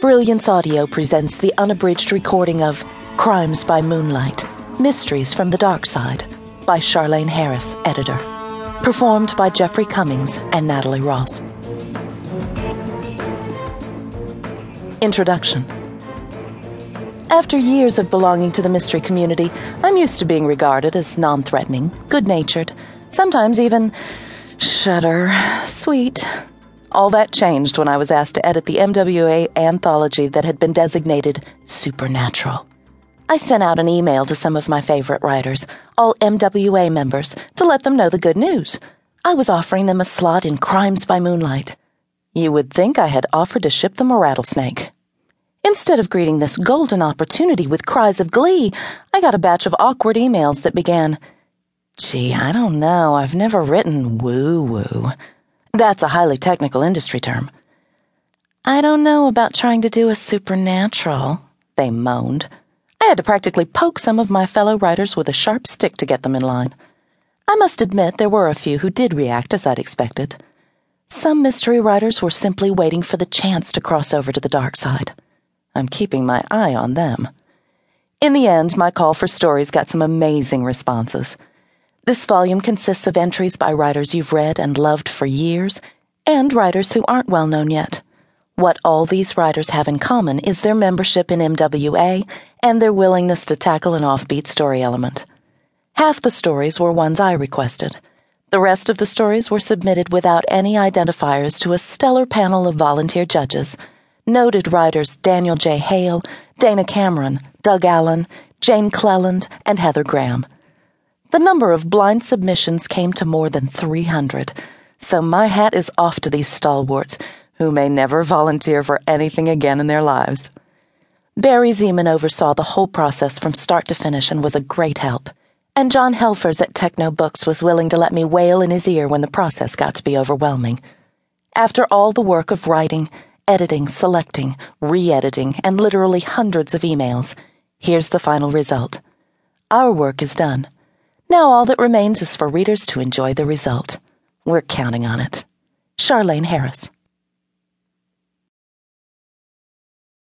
Brilliance Audio presents the unabridged recording of Crimes by Moonlight Mysteries from the Dark Side by Charlaine Harris, editor. Performed by Jeffrey Cummings and Natalie Ross. Introduction After years of belonging to the mystery community, I'm used to being regarded as non threatening, good natured, sometimes even, shudder, sweet. All that changed when I was asked to edit the MWA anthology that had been designated Supernatural. I sent out an email to some of my favorite writers, all MWA members, to let them know the good news. I was offering them a slot in Crimes by Moonlight. You would think I had offered to ship them a rattlesnake. Instead of greeting this golden opportunity with cries of glee, I got a batch of awkward emails that began, Gee, I don't know, I've never written woo woo. That's a highly technical industry term. I don't know about trying to do a supernatural, they moaned. I had to practically poke some of my fellow writers with a sharp stick to get them in line. I must admit there were a few who did react as I'd expected. Some mystery writers were simply waiting for the chance to cross over to the dark side. I'm keeping my eye on them. In the end, my call for stories got some amazing responses. This volume consists of entries by writers you've read and loved for years, and writers who aren't well known yet. What all these writers have in common is their membership in MWA and their willingness to tackle an offbeat story element. Half the stories were ones I requested. The rest of the stories were submitted without any identifiers to a stellar panel of volunteer judges noted writers Daniel J. Hale, Dana Cameron, Doug Allyn, Jane Cleland, and Heather Graham. The number of blind submissions came to more than 300, so my hat is off to these stalwarts who may never volunteer for anything again in their lives. Barry Zeman oversaw the whole process from start to finish and was a great help. And John Helfers at Tekno Books was willing to let me wail in his ear when the process got to be overwhelming. After all the work of writing, editing, selecting, re editing, and literally hundreds of emails, here's the final result. Our work is done. Now all that remains is for readers to enjoy the result. We're counting on it. Charlaine Harris.